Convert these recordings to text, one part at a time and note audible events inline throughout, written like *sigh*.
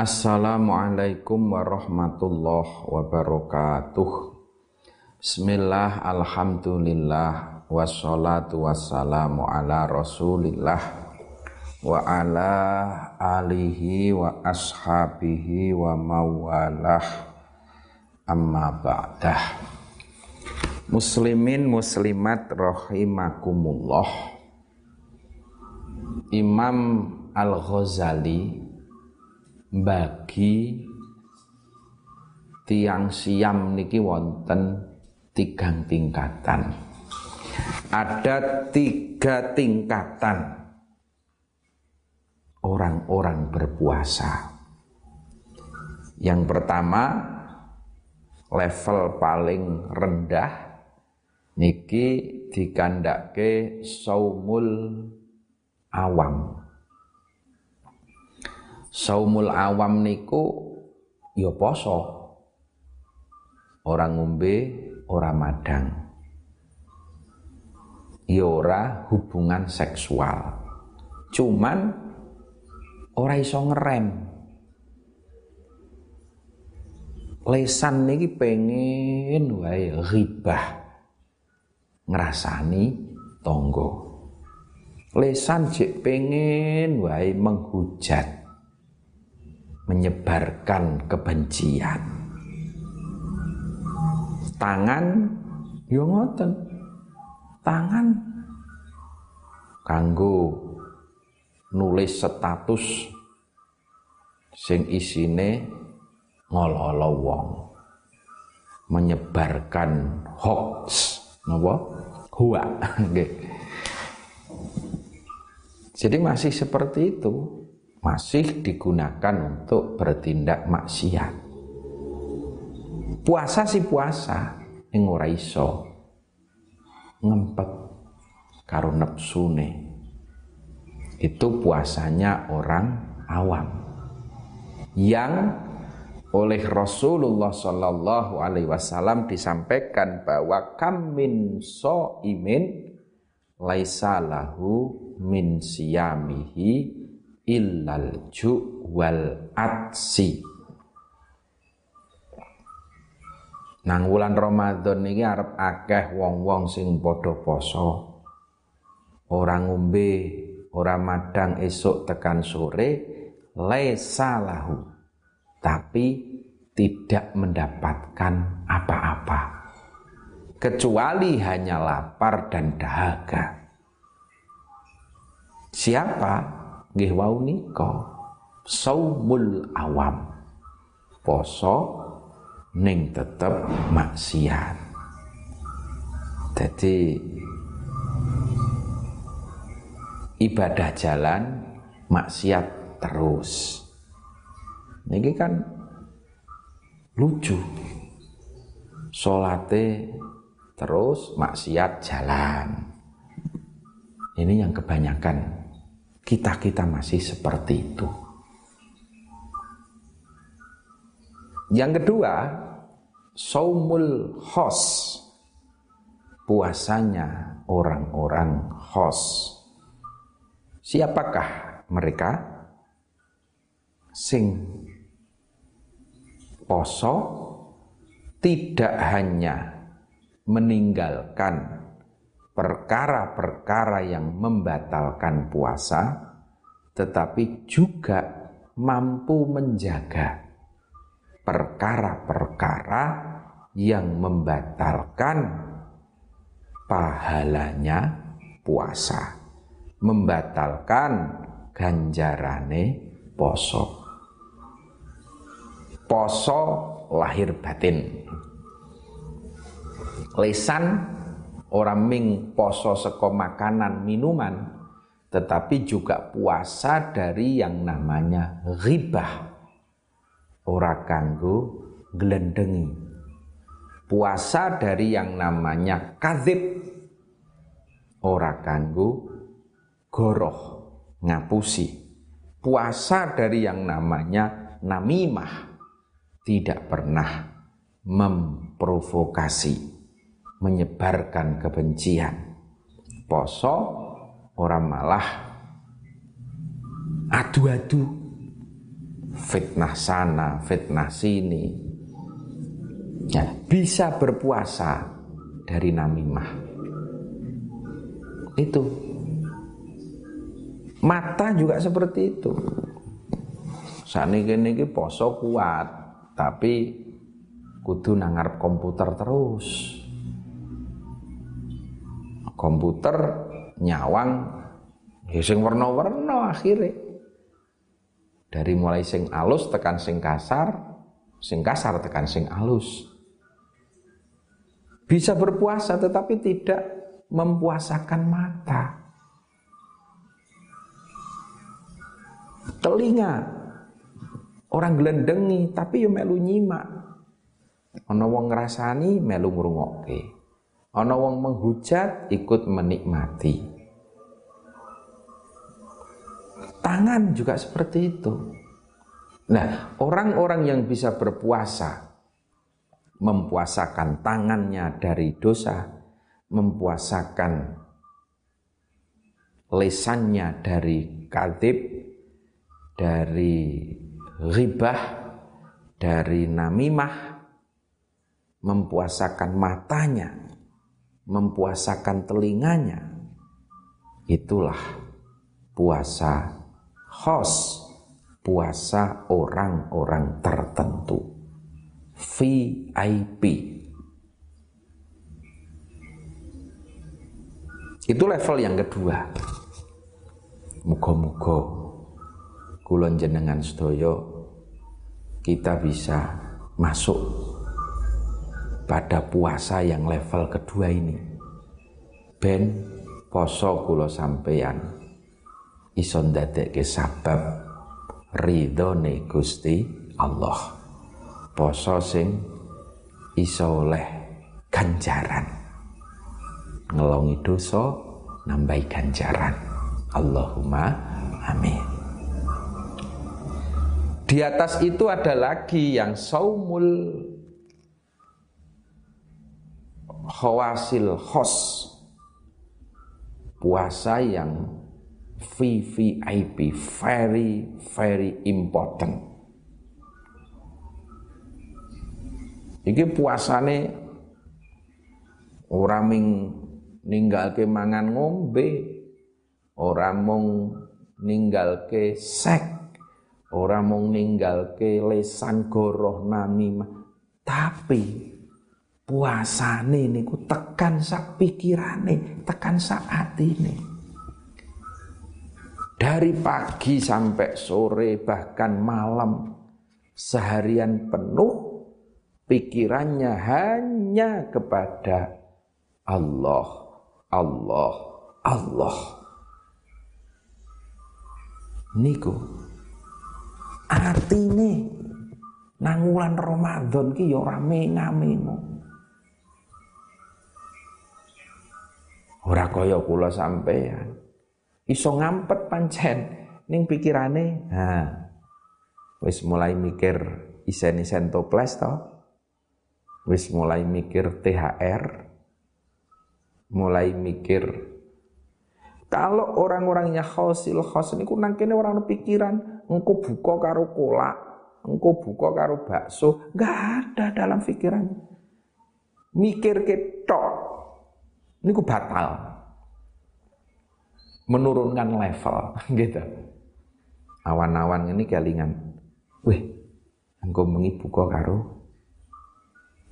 Assalamualaikum warahmatullahi wabarakatuh. Bismillah, Alhamdulillah Wassalatu wassalamu ala rasulillah Wa ala alihi wa ashabihi wa mawalah. Amma ba'dah. Muslimin muslimat rahimakumullah. Imam Al-Ghazali bagi tiang siam niki wonten tigang tingkatan. Ada tiga tingkatan orang-orang berpuasa. Yang pertama level paling rendah niki dikandake saumul awam saumul awam niku ya poso. Orang ngombe, ora madang. Ya ora hubungan seksual. Cuman ora iso ngerem. Lesan niki pengen wae ghibah. Ngrasani tonggo. Lesan jek pengen wae menghujat menyebarkan kebencian. Tangan yo ngoten. Tangan kanggo nulis status sing isine ngololo wong. Menyebarkan hoax, napa? Hua. *laughs* Jadi masih seperti itu masih digunakan untuk bertindak maksiat. Puasa si puasa ing ora iso ngempet karo nepsune. Itu puasanya orang awam yang oleh Rasulullah Shallallahu Alaihi Wasallam disampaikan bahwa kam min so imin laisalahu min siyamihi illal ju wal atsi Nang wulan Ramadan niki arep akeh wong-wong sing padha poso. Ora ngombe, ora madang esuk tekan sore, lesa lahu. Tapi tidak mendapatkan apa-apa. Kecuali hanya lapar dan dahaga. Siapa nggih wau nika. Saumul awam. Poso ning tetep maksiat. Jadi ibadah jalan maksiat terus. Niki kan lucu. Solate terus maksiat jalan. Ini yang kebanyakan kita-kita masih seperti itu. Yang kedua, saumul khos. Puasanya orang-orang khos. Siapakah mereka? Sing poso tidak hanya meninggalkan perkara-perkara yang membatalkan puasa, tetapi juga mampu menjaga perkara-perkara yang membatalkan pahalanya puasa, membatalkan ganjarane poso. Poso lahir batin. Lesan orang ming poso seko makanan minuman tetapi juga puasa dari yang namanya ghibah. Ora kanggo glendengi puasa dari yang namanya kadzib. Ora kanggo goroh ngapusi. Puasa dari yang namanya namimah. Tidak pernah memprovokasi menyebarkan kebencian. Poso orang malah adu-adu fitnah sana, fitnah sini. Ya, bisa berpuasa dari namimah. Itu. Mata juga seperti itu. Saat ini poso kuat, tapi kudu nangar komputer terus. Komputer nyawang ya sing warna-warna akhirnya. Dari mulai sing alus tekan sing kasar, sing kasar tekan sing alus. Bisa berpuasa tetapi tidak mempuasakan mata. Telinga orang gelendengi tapi yo melu nyimak. Ana wong ngrasani melu ngrungokke. Ana wong menghujat ikut menikmati. Tangan juga seperti itu. Nah, orang-orang yang bisa berpuasa mempuasakan tangannya dari dosa, mempuasakan lesannya dari kadib, dari ribah, dari namimah, mempuasakan matanya, mempuasakan telinganya. Itulah puasa khos, puasa orang-orang tertentu. VIP. Itu level yang kedua. Muga-muga kulon jenengan sedaya kita bisa masuk pada puasa yang level kedua ini. Ben poso kula sampeyan. Iso ndadekke sabab ridhone Gusti Allah. Poso sing iso oleh ganjaran. Ngelongi dosa nambahi ganjaran. Allahumma amin. Di atas itu ada lagi yang saumul khawasil khos. Puasa yang VVIP very very important. Iki puasane ora ming ninggalke mangan ngombe, ora mung ninggalke sek, ora mung ninggalke lesan goroh namimah, tapi puasane niku tekan sak pikirane, tekan sak atine. Dari pagi sampai sore bahkan malam seharian penuh pikirannya hanya kepada Allah, Allah, Allah. Niku artine nang wulan Ramadan ki ya ora mengamemu. Ora kaya kula sampean. Iso ngampet pancen ning pikirane, ha. Wis mulai mikir isen-isen toples to wis mulai mikir THR, mulai mikir kalau orang-orangnya khosil khos niku nang kene orang pikiran engko buka karo kolak, engko buka karo bakso, nggak ada dalam pikirannya. Mikir ketok niku batal. Menurunkan level *laughs* gitu. Awan-awan ini kelingan. Wih, engko mengi buka karo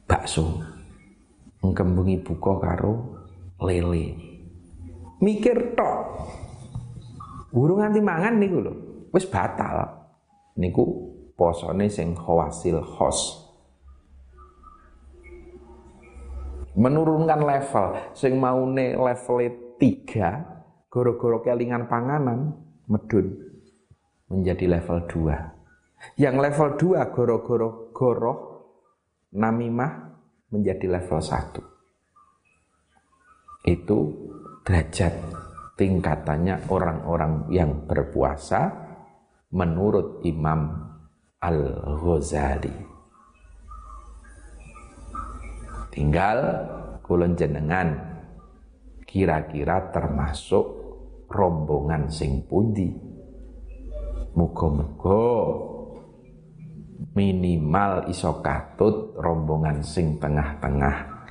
bakso. Engkembengi buka karo lele. Mikir tok. Burung nganti mangan niku lho, wis batal. Niku posone sing khawasil khos. Menurunkan level sing maune level 3 goro-goro kelingan panganan medun menjadi level 2. Yang level 2 goro-goro goroh namimah menjadi level 1. Itu derajat tingkatannya orang-orang yang berpuasa menurut Imam Al-Ghazali. Tinggal kulon jenengan. Kira-kira termasuk rombongan sing pundi. Muga-muga minimal iso katut rombongan sing tengah-tengah.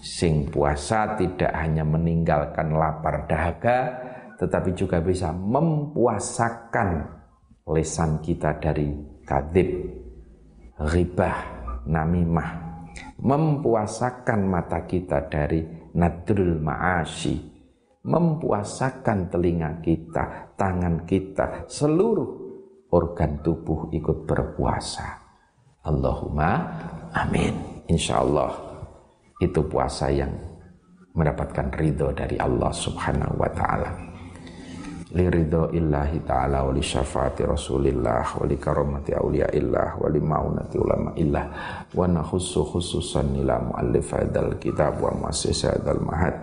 Sing puasa tidak hanya meninggalkan lapar dahaga tetapi juga bisa mempuasakan lesan kita dari kadib, ribah, namimah mempuasakan mata kita dari nadrul ma'ashi mempuasakan telinga kita, tangan kita, seluruh organ tubuh ikut berpuasa. Allahumma amin. Insya Allah itu puasa yang mendapatkan ridho dari Allah subhanahu wa ta'ala. Li ridho illahi ta'ala wa li syafaati rasulillah wa li karamati awliya illah wa li ma'unati ulama illah wa nakhusu khususan ila muallif hadal kitab wa muassis hadal mahad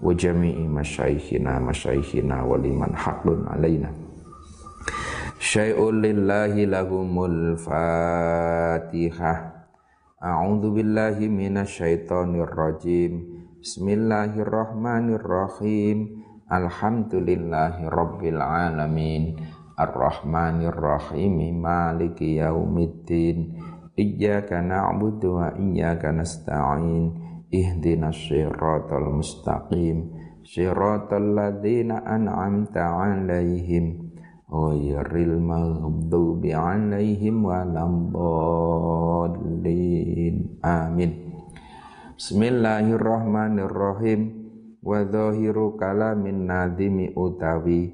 wa jami'i masyaikhina masyaikhina wa liman haqqun alaina syai'un lillahi lahumul fatihah a'udzu billahi minasyaitonir rajim bismillahirrahmanirrahim alhamdulillahi rabbil alamin. Arrahmanir rahim maliki yaumiddin. Iyyaka na'budu wa iyyaka nasta'in. Ihdinas siratal mustaqim. Siratal ladzina an'amta 'alaihim. Ghairil maghdubi 'alaihim waladdallin. Amin. Bismillahirrahmanirrahim wa dhahiru kalamin nadimi utawi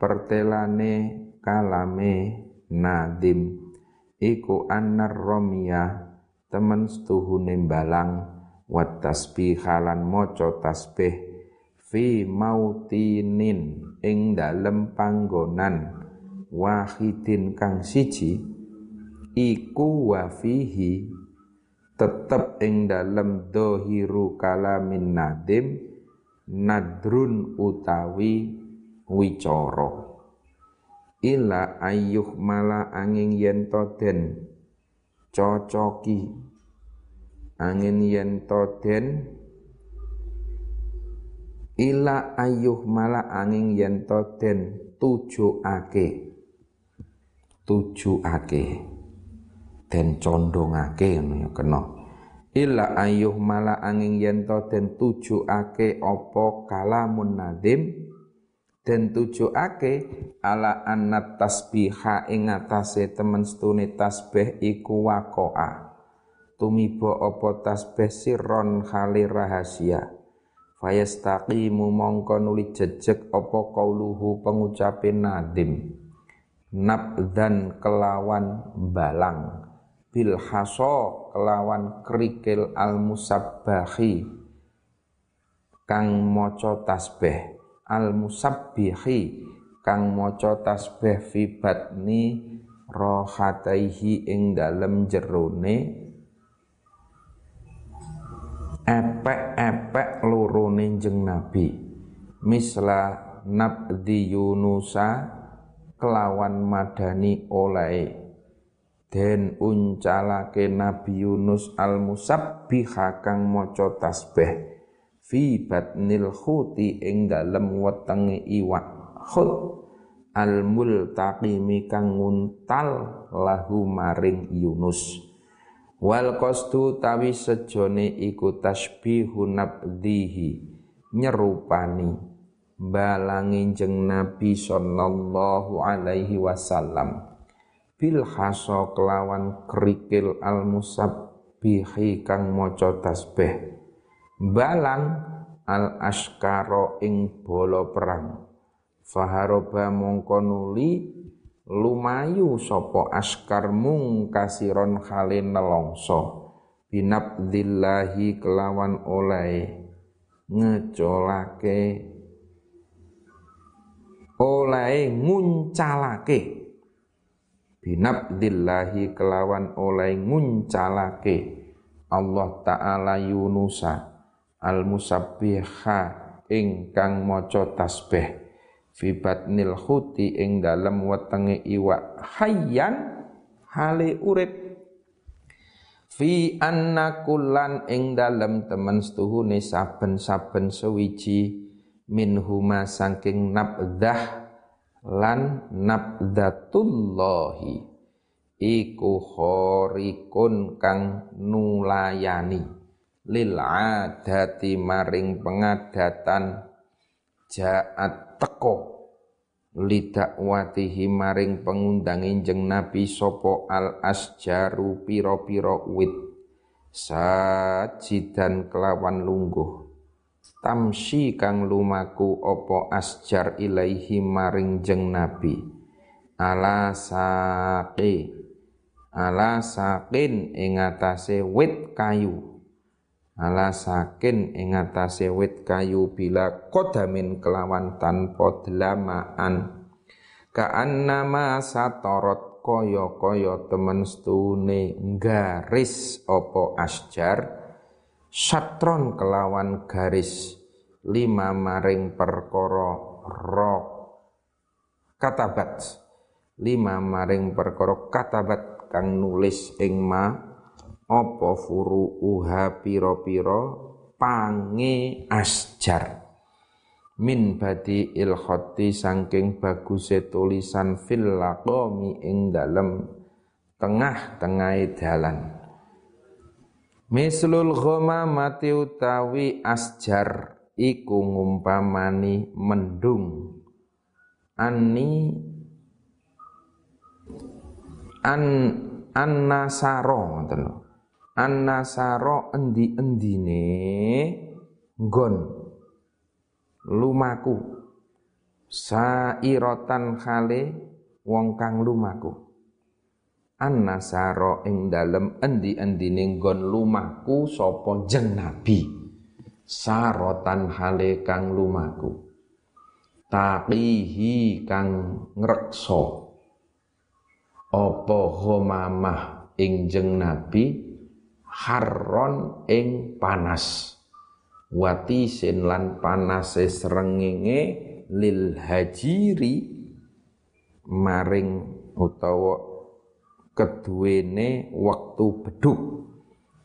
pertelane kalame nadim. Iku anar romiyah temen setuhune balang wa tasbihalan maca tasbih fi mautinin ing dalem panggonan wahidin kang siji iku wa fihi tetep ing dalem dohiru kalamin nadim nadrun utawi wicara. Ila ayyuh mala angin yen den cocoki. Angin yen to den ila ayuh mala angin yen to den tujuake tujuake den condongake ngono ya kena ila ayuh mala angin yen to den tujuake apa kalamun nadim den tujuake ala anat tasbiha ing atase temen stune tasbih iku waqa'a tumiba apa tasbih sirron khali rahasia. Fayastaqimu mongko nuli jejeg apa kauluhu pengucapin nadim. Nabdan kelawan balang bil haso kelawan kerikil al musabbahi kang maca tasbih al musabbihi kang maca tasbih fi batni rohataihi ing dalem jerone. Epek-epek lorone jeng Nabi. Misla nabdi Yunusa kelawan madani oleh den uncalake Nabi Yunus al musabbiha kang maca tasbih. Fi batnil khuti ing dalem wetenge iwak khut. Al multaqimi kang nguntal lahu maring Yunus. Wal qasdu tawi sejone iku tasbihu nabdihi nyerupani balangi jeng Nabi sallallahu alaihi wasallam bil haso kelawan kerikil al musabbihi kang maca tasbih. Balang al askaro ing bola perang. Faharoba mongko nuli lumayu sopo askar mung kasiron halin nelongso. Binabdillahi kelawan oleh ngecolake oleh nguncalake binabdillahi kelawan oleh nguncalake Allah Ta'ala Yunusa al-musabbiha ingkang maca tasbih fi batnil khuti ing dalem wetenge iwak hayyan hale urip. Fi anna kullan ing dalem temen setuhune saben-saben sewiji minhuma saking nabdah lan nabdatullahi iku khorikun kang nulayani. Lil adati maring pengadatan jaat teko. Lidakwatihi maring pengundang jeng Nabi sopo al asjaru piro-piro wit. Sajidan kelawan lungguh tamsi kang lumaku opo asjar ilaihi maring jeng Nabi? Ala saqi. Ala sakin ing atase wit kayu. Ala sakin ing atase wit kayu bila kodamin kelawan tanpa delamaan. Ka'annama satorot kaya kaya temen stune garis opo asjar satron kelawan garis lima maring perkara rok. Katabat lima maring perkara katabat kang nulis ing ma apa uha pira-pira? Pange asjar. Min badi ilkhati saking baguse tulisan fil laqami ing dalem tengah-tengahe dalan Mislul mati utawi asjar iku ngumpamani mendung. Ani an an nasaro ngoten lho. An nasaro endi-endine nggon. Lumaku. Sairatan khale wong kang lumaku an nasaro ing dalem endi-endine nggon lumaku sapa jeng nabi. Sarotan hale kang lumaku. Taqihi kang ngrekso apa homamah ing jeng nabi? Harron ing panas. Wati sin lan panase srengenge lil hajiri maring utawa keduwene wektu beduk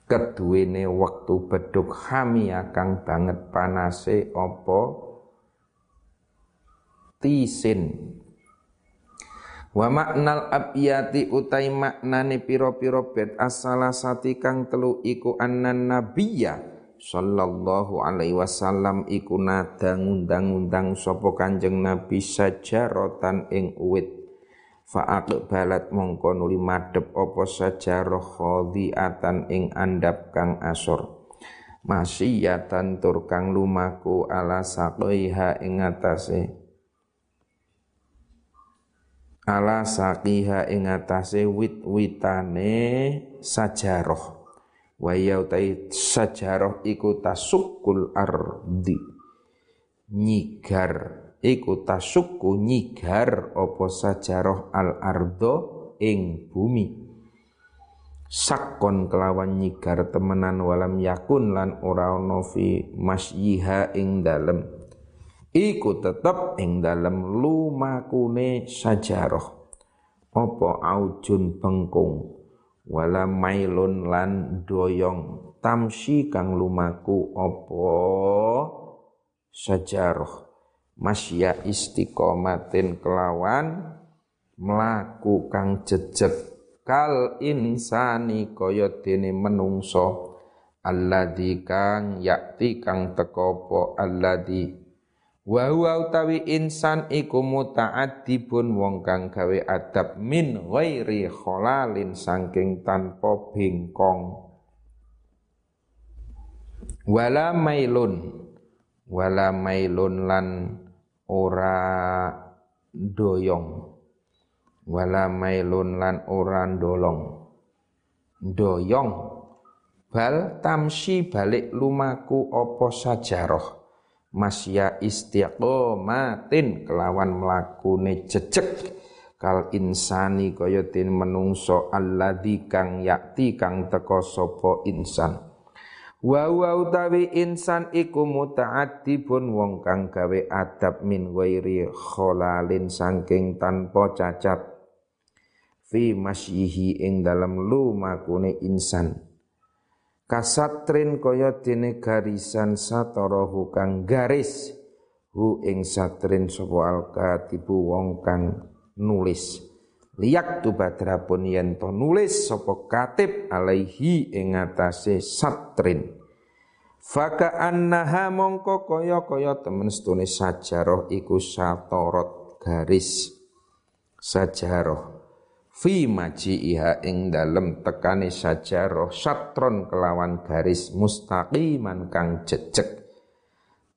keduwene wektu beduk hami akang banget panase apa? Tisin. Wa maknal abiyati utai maknane piro-piro bet asala sati kang telu iku annan nabiyya sallallahu alaihi wasallam iku nada ngundang-undang sapa kanjeng nabi sajarotan ing uwit fa balat mongko nuli madhep apa sajarah khadiatan ing andap kang asor masiyatan tur kang lumaku ala saqiha ing atase. Ala saqiha ing atase wit-witane sajaroh wa yautai sajaroh iku tasukul ardi. Nyigar iku tasukku nyigar apa sajaroh al ardo ing bumi. Sakon kelawan nyigar temenan walam yakun lan ora ana fi masyiha ing dalem. Iku tetep ing dalem lumakune sajarah. Apa aujun bengkung wala mailun lan doyong. Tamsi kang lumaku apa sajarah masya istiqomatin kelawan melaku kang jejeg. Kal insani kaya dene menungso. Alladzi kang yakti kang teko apa alladzi Wa huwa utawi insan iku muta'addibun wong kang gawe adab min ghairi kholalin saking tanpa bengkong. Wala mailun. Wala mailun lan ora doyong. Wala mailun lan ora dolong. Doyong bal tamsi balik lumaku opo sajaroh masya istiqomatin kelawan mlakune jejeg kal insani kaya den menungso alladzi kang yakti kang teka insan wa wa utawi insan iku muta'addibun wong kang gawe adab min ghairi kholalin saking tanpa cacat. Fi masyihi ing dalam lumakune insan. Kasatrin kaya dene garisan satarahu kang garis hu ing satrin sapa al katibu wong kang nulis liyak tu badrapun yen to nulis sapa katib alaihi ing atase satrin. Faka annaha mongko kaya-kaya temen setune sajarah iku satorot garis. Sajarah fi iha ing dalem tekane sajarah satron kelawan garis mustaqiman kang jejeg.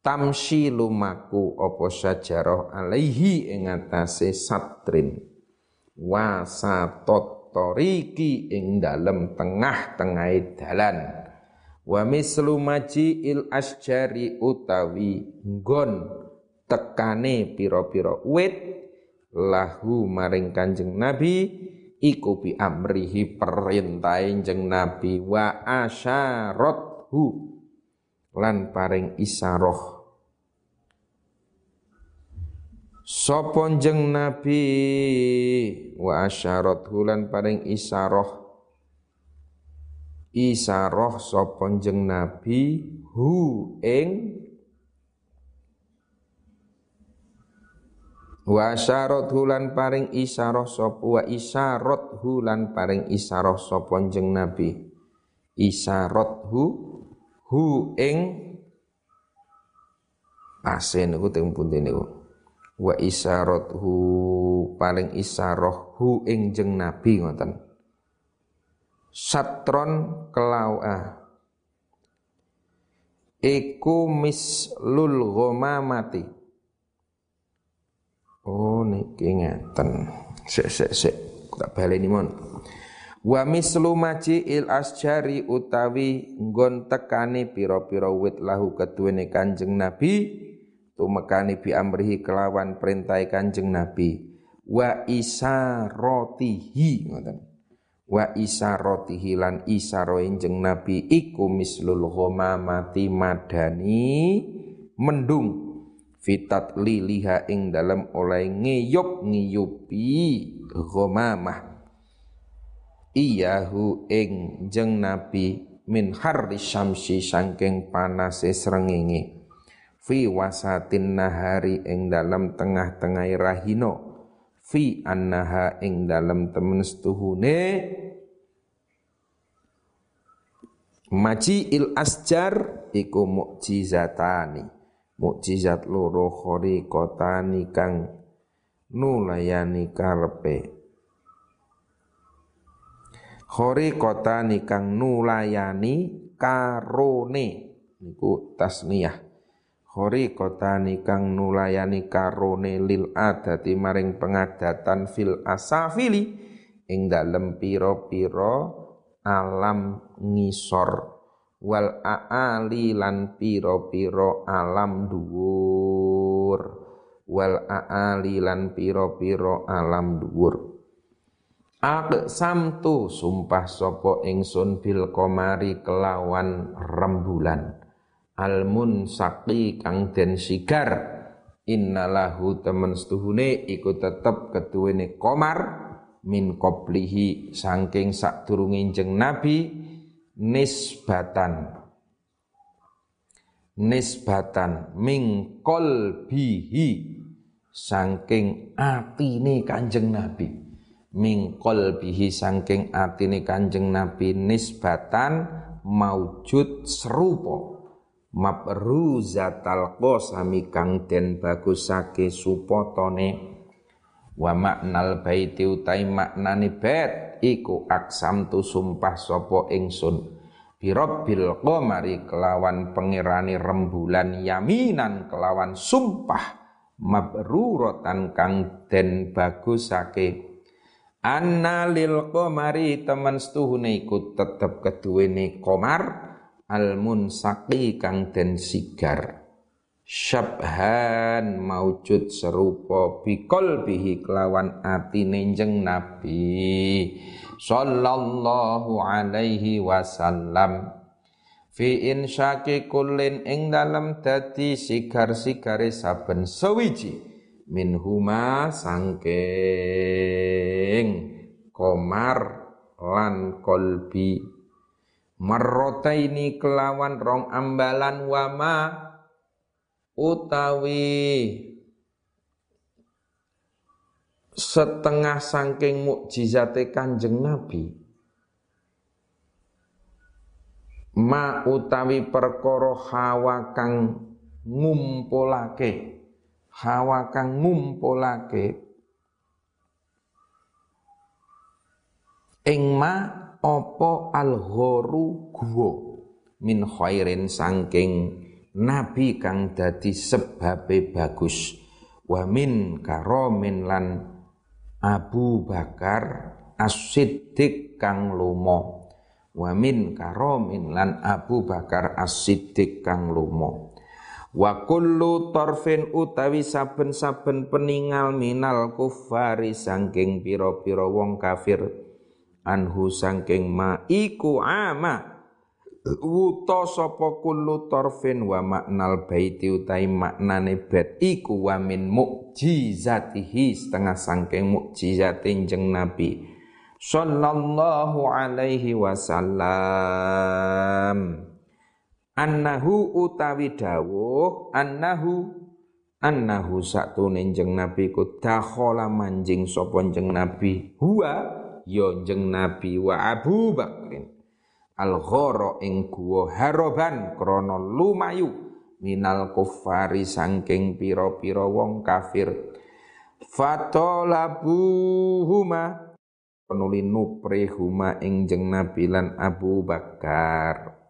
Tamsi lumaku opo sajarah alaihi ing atase satrin wasatot toriki ing dalem tengah-tengah dalan. Wa mislu il asjari utawi nggon tekane pira-pira wit lahu maring Kanjeng Nabi iku bi amrihi perintahe Kanjeng Nabi wa asyarathu lan paring isaroh Sapa jeng Nabi? Wa asyarat hulan paring isaroh. Isaroh sapa jeng Nabi? Hu ing? Wa asyarat hulan paring isaroh sapa wa isyarat hulan paring isaroh sapa jeng Nabi? Isarat hu? Hu ing? Asen niku teng pundi niku wa isarathu paling isaroh hu ing jeng nabi ngoten. Satron kelawa iku mislul ghamamati oh niki ngeten. Sik sik sik. Tak baleni mon. Wa mislu maji il asjari utawi nggon tekane pira-pira wit lahu keduwene kanjeng nabi tumekani bi amrihi kelawan perintah Kanjeng Nabi. Wa isarotihi ngoten. Wa isarotihi lan isaro jeng Nabi iku mislul ghamamati madani mendung. Fitat liliha ing dalam oleh ngiyup ngiyupi ghamamah iyahu ing jeng Nabi min harri syamsi sangking panase srengenge fi wasatin nahari ing dalam tengah-tengah rahino fi annaha ing dalam temen setuhune. Maji il asjar iku mukjizatani. Mukjizat loro kotani kang nulayani karpe kotani kang nulayani karone. Niku tasniyah khoriqatani kang nulayani karone lil adati maring pengadatan fil asafili. Ing dalem pira-pira alam ngisor. Wal aali lan pira-pira alam dhuwur. Wal aali lan pira-pira alam dhuwur. Aqsam tu sumpah sapa ingsun bil komari kelawan rembulan almun saki kang den sigar. Innalahu temen setuhune iku tetep ketuwene komar min qoblihi saking sadurunge jeng nabi nisbatan. Nisbatan min qalbihi saking atine kanjeng nabi. Min qalbihi saking atine kanjeng nabi nisbatan maujud serupa mabruzatal qasami kang den bagusake supotone. Wa maknal baiti utai maknane bait iku aksam tu sumpah sapa ingsun. Birabbil qamari kelawan pengirani rembulan yaminan kelawan sumpah mabruratan kang den bagusake. Anna lil qamari temen setuhune iku tetep keduwene komar al munsaqi kang den sigar. Syabhan maujud serupa bikol bihi kelawan ati nenjeng nabi sallallahu alaihi wasallam. Fi insyaki kullin ing dalam dadi sigar-sigare saben sewiji. Minhuma sangking komar lan kolbi ini kelawan rong ambalan wama utawi setengah saking mukjizate Kanjeng Nabi. Ma utawi perkara hawa kang ngumpulake hawa kang ngumpulake. Ing ma apa al-gharu guwa? Min khairin sangking nabi kang dadi sebabe bagus. Wa min karomin lan Abu Bakar As-Siddiq kang lumo wa min karomin lan Abu Bakar As-Siddiq kang lumo wa kullu torfin utawi saben-saben peningal minal kufari sangking pira-pira wong kafir anhu sangking ma iku ama. Wuta sapa kullu tarfin wa maknal baiti utai maknane bait iku wa min mukjizatihi setengah sangking mukjizate jeng nabi sallallahu alaihi wasallam. Annahu utawi dawuh annahu annahu satune jeng nabi ku dakhala manjing sapa jeng nabi. Huwa ya jeng nabi wa Abu Bakrin. Al ghara ing guwa haroban krana lumayu minal kufari sangking pira-pira wong kafir. Fatolabuhuma. Penuli nupre huma ing jeng Nabi lan Abu Bakar.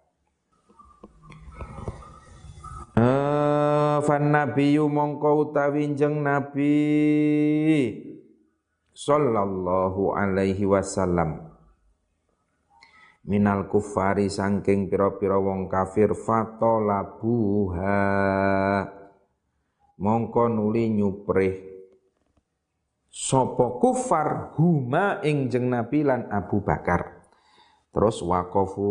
Uh, fan nabiyyu mongko utawi jeng nabi sallallahu alaihi wasallam. Minal kufari sangking pira-pira wong kafir fatolabuha. Mongko nuli nyuprih. Sapa kufar huma ing jeng Nabi lan Abu Bakar. Terus waqafu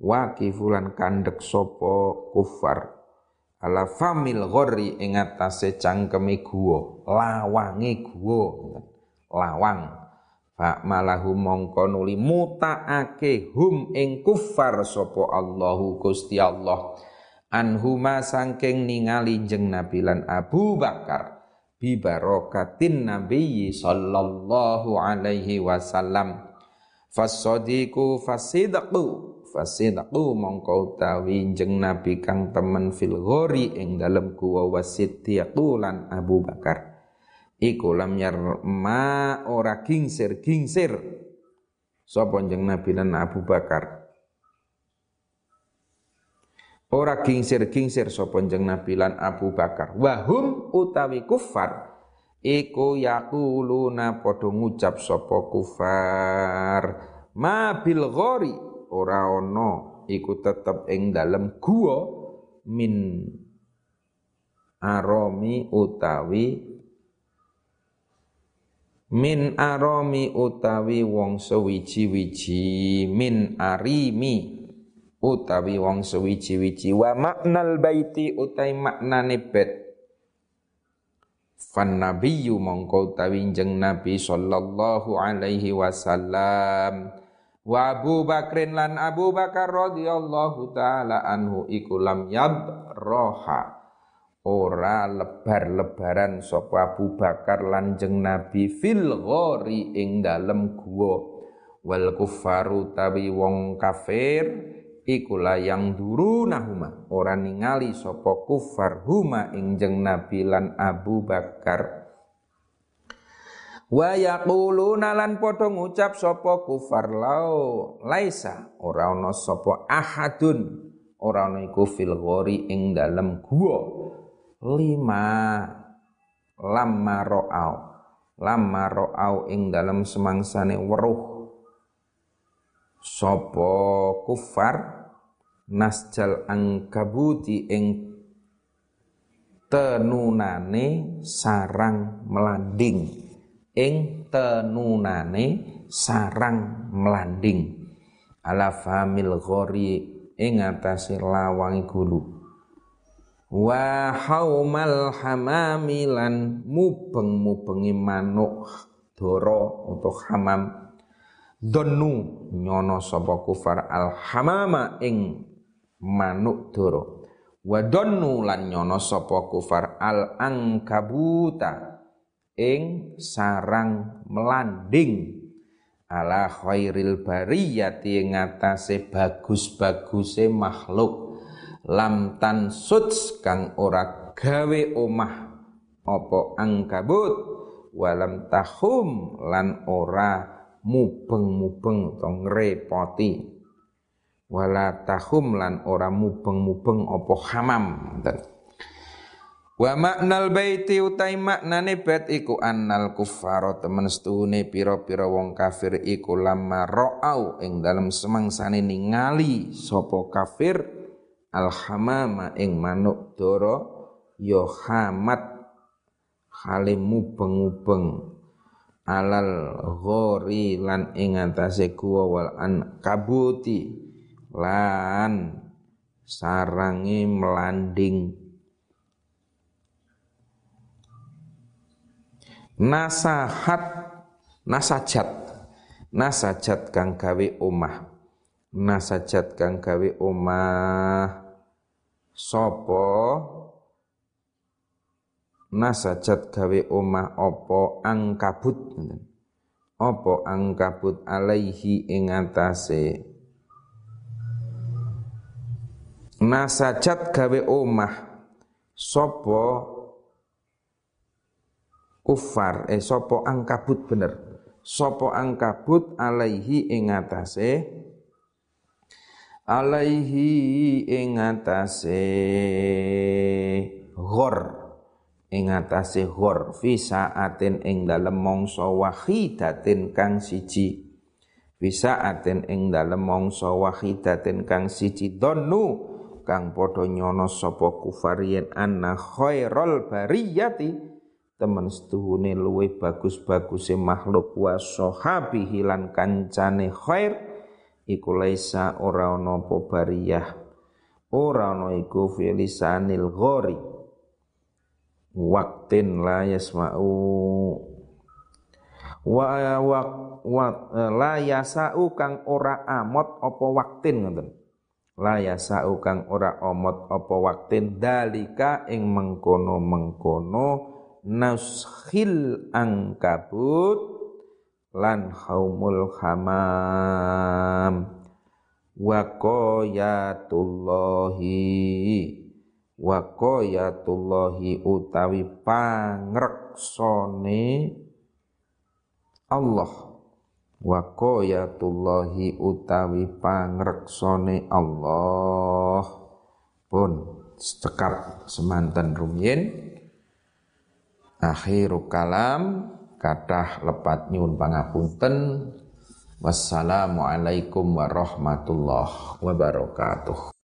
waqifulan kandek sapa kufar ala famil ghori ing atase cangkeme guwa lawange guwa lawang. Fa malahu mongko nuli mutaake hum ing kufar sapa Allahu Gusti Allah. Anhuma sangking ningali jeng Nabi lan Abu Bakar bi barakatin Nabi sallallahu alaihi wasallam. Fasadiku fasidaqu fasidaqu mongko utawi jeng Nabi kang temen fil ghori ing dalem kuwa wasiddiqu lan Abu Bakar. Iku lam ma ora gingsir gingsir sapa jeneng Nabi lan Abu Bakar? Ora gingsir gingsir sapa jeneng Nabi lan Abu Bakar. Wahum utawi kufar. Iku yaquluna padha ngucap sapa kufar. Ma bil ora ana iku tetep ing dalem guwa min aromi utawi min aromi utawi wong sewiji-wiji min arimi utawi wong sewiji-wiji. Wa maknal baiti utai maknane bet fan nabiyyu mongko utawi jeng nabi sallallahu alaihi wasallam wa Abu Bakrin lan Abu Bakar radhiyallahu taala anhu iku lam roha ora lebar-lebaran sapa Abu Bakar lanjeng Nabi fil ghori ing dalem guwa wal kufaru tawi wong kafir iku yang duru nahuma ora ningali sapa kufar huma ing jeng Nabi lan Abu Bakar wa yaquluna lan padha ngucap sapa kufar lau laisa ora ana sapa ahadun. Ora ana iku fil ghori ing dalem guwa lima lama ro'au lama ro'au ing dalam semangsane weruh. Sopo kufar nasjal angkabuti ing tenunane sarang melanding ing tenunane sarang melanding ala famil ghori ing atase lawangi gulu. Wa haumal hamami lan mubeng-mubengi manuk doro untuk hamam. Donu nyono sapa kufar al hamama ing manuk doro wa donu lan nyono sapa kufar al angkabuta ing sarang melanding. Ala khairil bariyati ing atase bagus-baguse makhluk. Lam tansuts kang ora gawe omah apa angkabut. Walam tahum lan ora mubeng-mubeng to ngrepoti. Wala tahum lan ora mubeng-mubeng apa hamam Wa maknal baiti utai maknane bait iku annal kuffara temen stune pira-pira wong kafir iku lama ra'au ing dalem semangsane ningali sapa kafir alhamama ing manuk dara ya hamat hale mubeng-mubeng alal ghori lan ing atase guwa wal an kabuti lan sarangi melanding nasahat nasajat. Nasajat kang gawe omah. Nasajat kang gawe omah. Sapa nasajat gawe omah apa angkabut? Apa angkabut alaihi ing atase? Nasajat gawe omah. Sapa kufar. Eh sopo angkabut bener. Sopo angkabut alaihi ing atase. Alaihi ing atase ghor. Ing atase ghor. Fi saatin ing dalem mangsa wahidatin kang siji. Bisa aten ing dalem mangsa wahidatin kang siji. Donu kang padha nyono sapa kufar yen anna khairul bariyati temen setuhune luwe bagus-baguse makhluk wa sahabihi lan kancane khair iku laisa ora ana apa bariyah. Ora ana iku fi lisanil ghori. Waktin la yasma'u. Wa wa, wa la yasau kang ora amot apa waktin ngoten. La yasau kang ora amot apa waktin. Dalika ing mengkono-mengkono nashil angkabut lan haumul hamam wa qayatullahi wa qayatullahi utawi pangreksone Allah. Wa qayatullahi utawi pangreksone Allah. Pun cekap semanten rumiyin akhiru kalam kadah lepat nyun pangapunten. Wassalamualaikum warahmatullahi wabarakatuh